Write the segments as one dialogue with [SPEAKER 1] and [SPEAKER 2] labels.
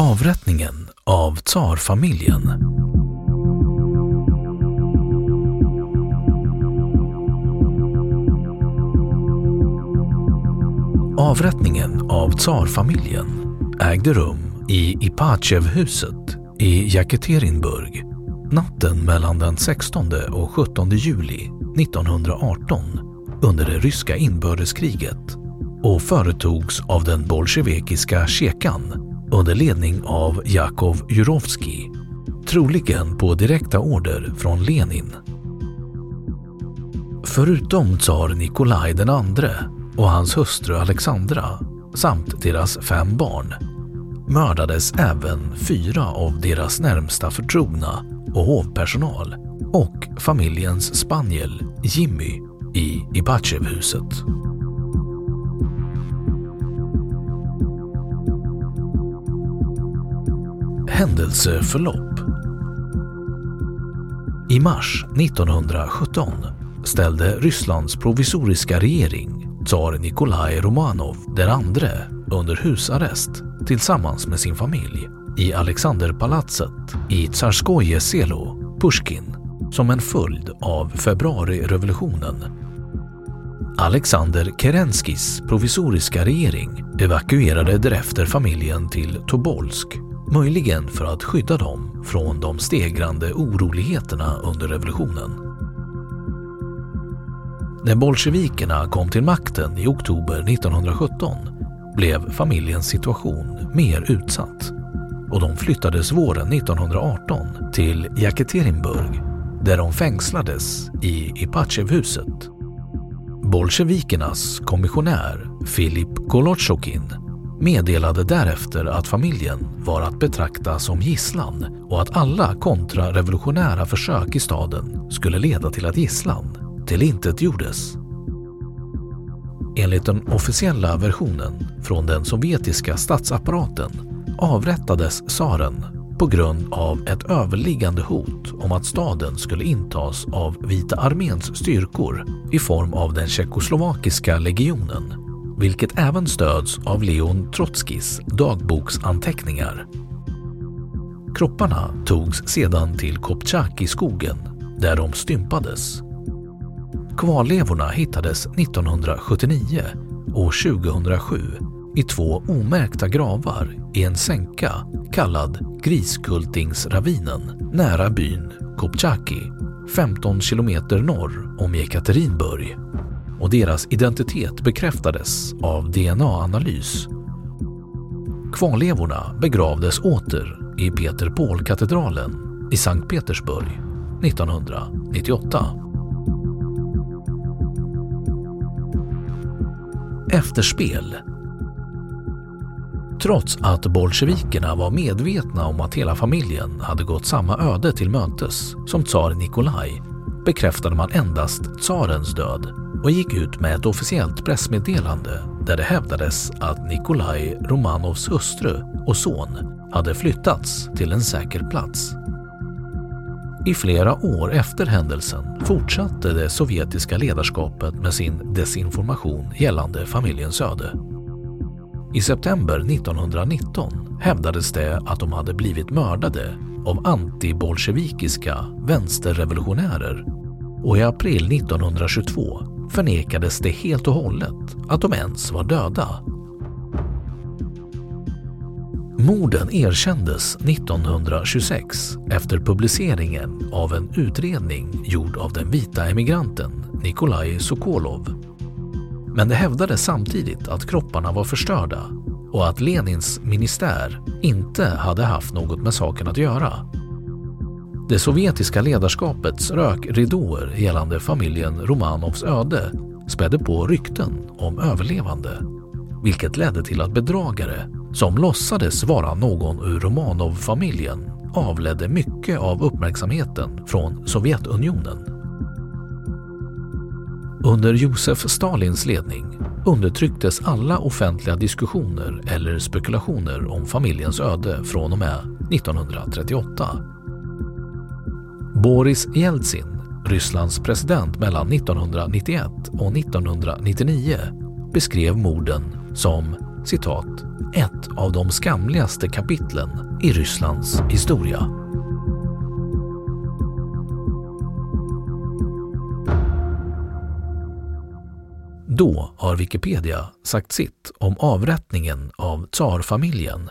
[SPEAKER 1] Avrättningen av tsarfamiljen. Avrättningen av tsarfamiljen ägde rum i Ipachevhuset i Jekaterinburg natten mellan den 16 och 17 juli 1918 under det ryska inbördeskriget och företogs av den bolsjevikiska tjekan under ledning av Jakov Jurovskij, troligen på direkta order från Lenin. Förutom tsar Nikolaj den andre och hans hustru Alexandra samt deras fem barn mördades även fyra av deras närmsta förtrogna och hovpersonal och familjens spaniel Jimmy i Ipatjevhuset. Händelseförlopp I mars 1917 ställde Rysslands provisoriska regering tsar Nikolaj Romanov den andre under husarrest tillsammans med sin familj i Alexanderpalatset i Tsarskoje selo, Pushkin, som en följd av februarirevolutionen. Alexander Kerenskis provisoriska regering evakuerade därefter familjen till Tobolsk, möjligen för att skydda dem från de stegrande oroligheterna under revolutionen. När bolsjevikerna kom till makten i oktober 1917 blev familjens situation mer utsatt och de flyttades våren 1918 till Jekaterinburg där de fängslades i Ipatjevhuset. Bolsjevikernas kommissionär Filip Golotjokin meddelade därefter att familjen var att betrakta som gisslan och att alla kontrarevolutionära försök i staden skulle leda till att gisslan tillintetgjordes. Enligt den officiella versionen från den sovjetiska statsapparaten avrättades tsaren på grund av ett överliggande hot om att staden skulle intas av Vita arméns styrkor i form av den tjeckoslovakiska legionen, vilket även stöds av Leon Trotskis dagboksanteckningar. Kropparna togs sedan till Kopchak i skogen där de stympades. Kvarlevorna hittades 1979 och 2007 i två omärkta gravar i en sänka kallad Griskultingsravinen nära byn Kopchaki 15 kilometer norr om Jekaterinburg och deras identitet bekräftades av DNA-analys. Kvarlevorna begravdes åter i Peter Paul-katedralen i Sankt Petersburg 1998. Efterspel Trots att bolsjevikerna var medvetna om att hela familjen hade gått samma öde till mötes som tsar Nikolaj bekräftade man endast tsarens död och gick ut med ett officiellt pressmeddelande där det hävdades att Nikolaj Romanovs hustru och son hade flyttats till en säker plats. I flera år efter händelsen fortsatte det sovjetiska ledarskapet med sin desinformation gällande familjens öde. I september 1919 hävdades det att de hade blivit mördade av antibolsjevikiska vänsterrevolutionärer och i april 1922 förnekades det helt och hållet att de ens var döda. Morden erkändes 1926 efter publiceringen av en utredning gjord av den vita emigranten Nikolaj Sokolov. Men det hävdades samtidigt att kropparna var förstörda och att Lenins ministär inte hade haft något med saken att göra. Det sovjetiska ledarskapets rökridåer gällande familjen Romanovs öde spädde på rykten om överlevande, vilket ledde till att bedragare som låtsades vara någon ur Romanov-familjen avledde mycket av uppmärksamheten från Sovjetunionen. Under Josef Stalins ledning undertrycktes alla offentliga diskussioner eller spekulationer om familjens öde från och med 1938. Boris Jeltsin, Rysslands president mellan 1991 och 1999, beskrev morden som citat ett av de skamligaste kapitlen i Rysslands historia. Då har Wikipedia sagt sitt om avrättningen av tsarfamiljen.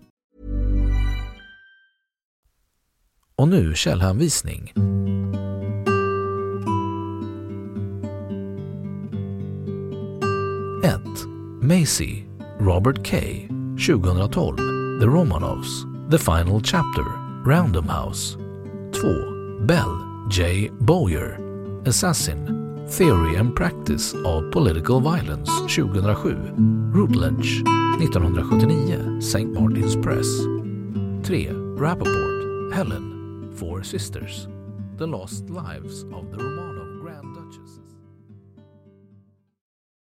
[SPEAKER 1] Och nu källhänvisning. 1. Macy, Robert K. 2012. The Romanovs. The Final Chapter. Random House. 2. Bell, J. Boyer, Assassin. Theory and Practice of Political Violence 2007. Routledge 1979. St. Martin's Press. 3. Rappaport, Helen. Four Sisters. The Lost Lives of the Romanovs.